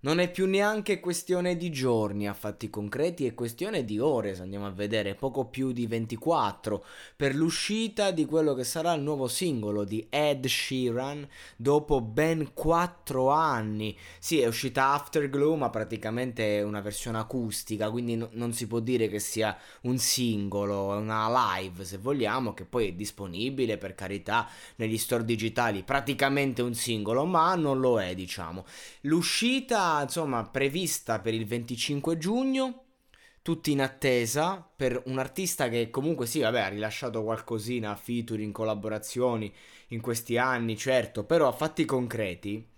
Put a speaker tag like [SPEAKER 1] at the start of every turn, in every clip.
[SPEAKER 1] Non è più neanche questione di giorni a fatti concreti, è questione di ore, se andiamo a vedere, poco più di 24, per l'uscita di quello che sarà il nuovo singolo di Ed Sheeran dopo ben 4 anni. Sì, è uscita Afterglow, ma praticamente è una versione acustica, quindi no, non si può dire che sia un singolo, è una live se vogliamo, che poi è disponibile per carità negli store digitali, praticamente un singolo, ma non lo è, diciamo. L'uscita insomma prevista per il 25 giugno tutti in attesa per un artista che comunque sì, vabbè, ha rilasciato qualcosina, featuring, collaborazioni in questi anni, certo, però a fatti concreti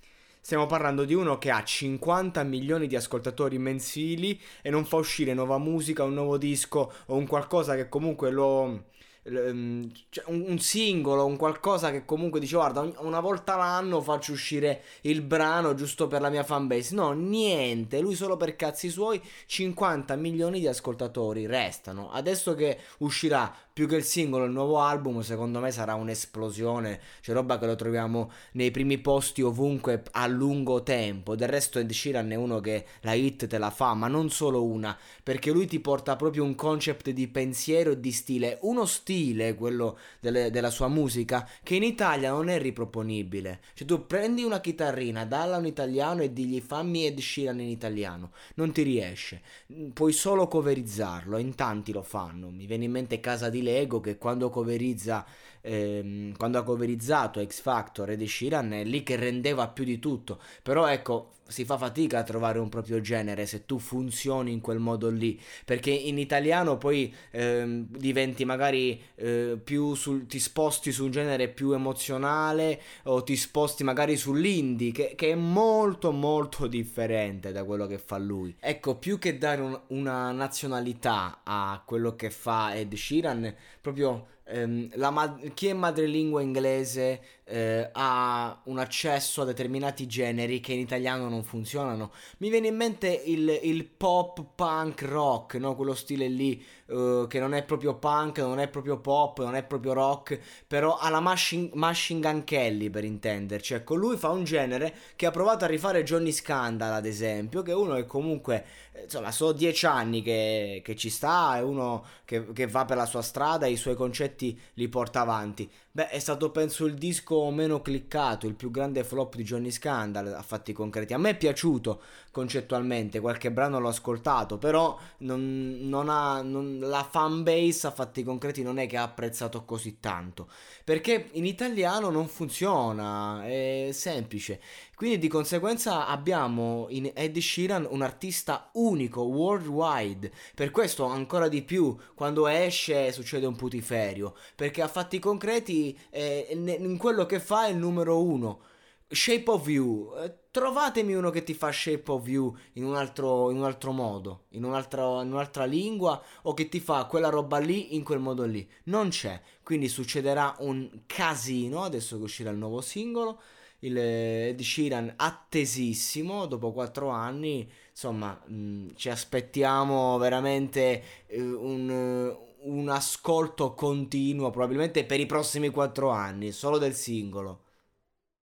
[SPEAKER 1] stiamo parlando di uno che ha 50 milioni di ascoltatori mensili e non fa uscire nuova musica, un nuovo disco o un qualcosa che comunque lo Ehm, cioè, un, singolo, un qualcosa che comunque dice guarda una volta l'anno faccio uscire il brano giusto per la mia fanbase. No, niente, lui solo per cazzi suoi 50 milioni di ascoltatori restano. Adesso che uscirà più che il singolo, il nuovo album, secondo me sarà un'esplosione. C'è roba che lo troviamo nei primi posti ovunque a lungo tempo. Del resto Ed Sheeran è uno che la hit te la fa, ma non solo una, perché lui ti porta proprio un concept di pensiero e di stile, uno stile, quello delle, della sua musica, che in Italia non è riproponibile. Cioè tu prendi una chitarrina, dalla un italiano e digli fammi Ed Sheeran in italiano. Non ti riesce. Puoi solo coverizzarlo, in tanti lo fanno. Mi viene in mente Casa di Lego che quando coverizza ehm, quando ha coverizzato X Factor ed Sheeran è lì che rendeva più di tutto però ecco si fa fatica a trovare un proprio genere se tu funzioni in quel modo lì perché in italiano poi ehm, diventi magari eh, più sul, ti sposti su un genere più emozionale o ti sposti magari sull'indie che, che, è molto molto differente da quello che fa lui. Ecco più che dare un, una nazionalità a quello che fa Ed Sheeran proprio ma- chi è madrelingua inglese eh, ha un accesso a determinati generi che in italiano non funzionano. Mi viene in mente il, il pop punk rock, no? quello stile lì uh, che non è proprio punk, non è proprio pop, non è proprio rock, però ha la Machine, Gun Kelly per intenderci. Ecco, lui fa un genere che ha provato a rifare Johnny Scandal, ad esempio, che è uno che comunque, eh, insomma, sono dieci anni che, che ci sta, è uno che, che va per la sua strada i suoi concetti li porta avanti. Beh, è stato penso il disco meno cliccato, il più grande flop di Johnny Scandal a fatti concreti. A me è piaciuto concettualmente, qualche brano l'ho ascoltato, però non, non ha, non, la fanbase a fatti concreti non è che ha apprezzato così tanto. Perché in italiano non funziona, è semplice. Quindi di conseguenza abbiamo in Ed Sheeran un artista unico, worldwide. Per questo ancora di più, quando esce succede un putiferio. Perché a fatti concreti eh, in quello che fa è il numero uno. Shape of You, eh, trovatemi uno che ti fa Shape of You in un altro, in un altro modo, in, un altro, in un'altra lingua o che ti fa quella roba lì in quel modo lì. Non c'è, quindi succederà un casino adesso che uscirà il nuovo singolo il Ed Sheeran attesissimo dopo quattro anni insomma mh, ci aspettiamo veramente eh, un, un ascolto continuo probabilmente per i prossimi quattro anni solo del singolo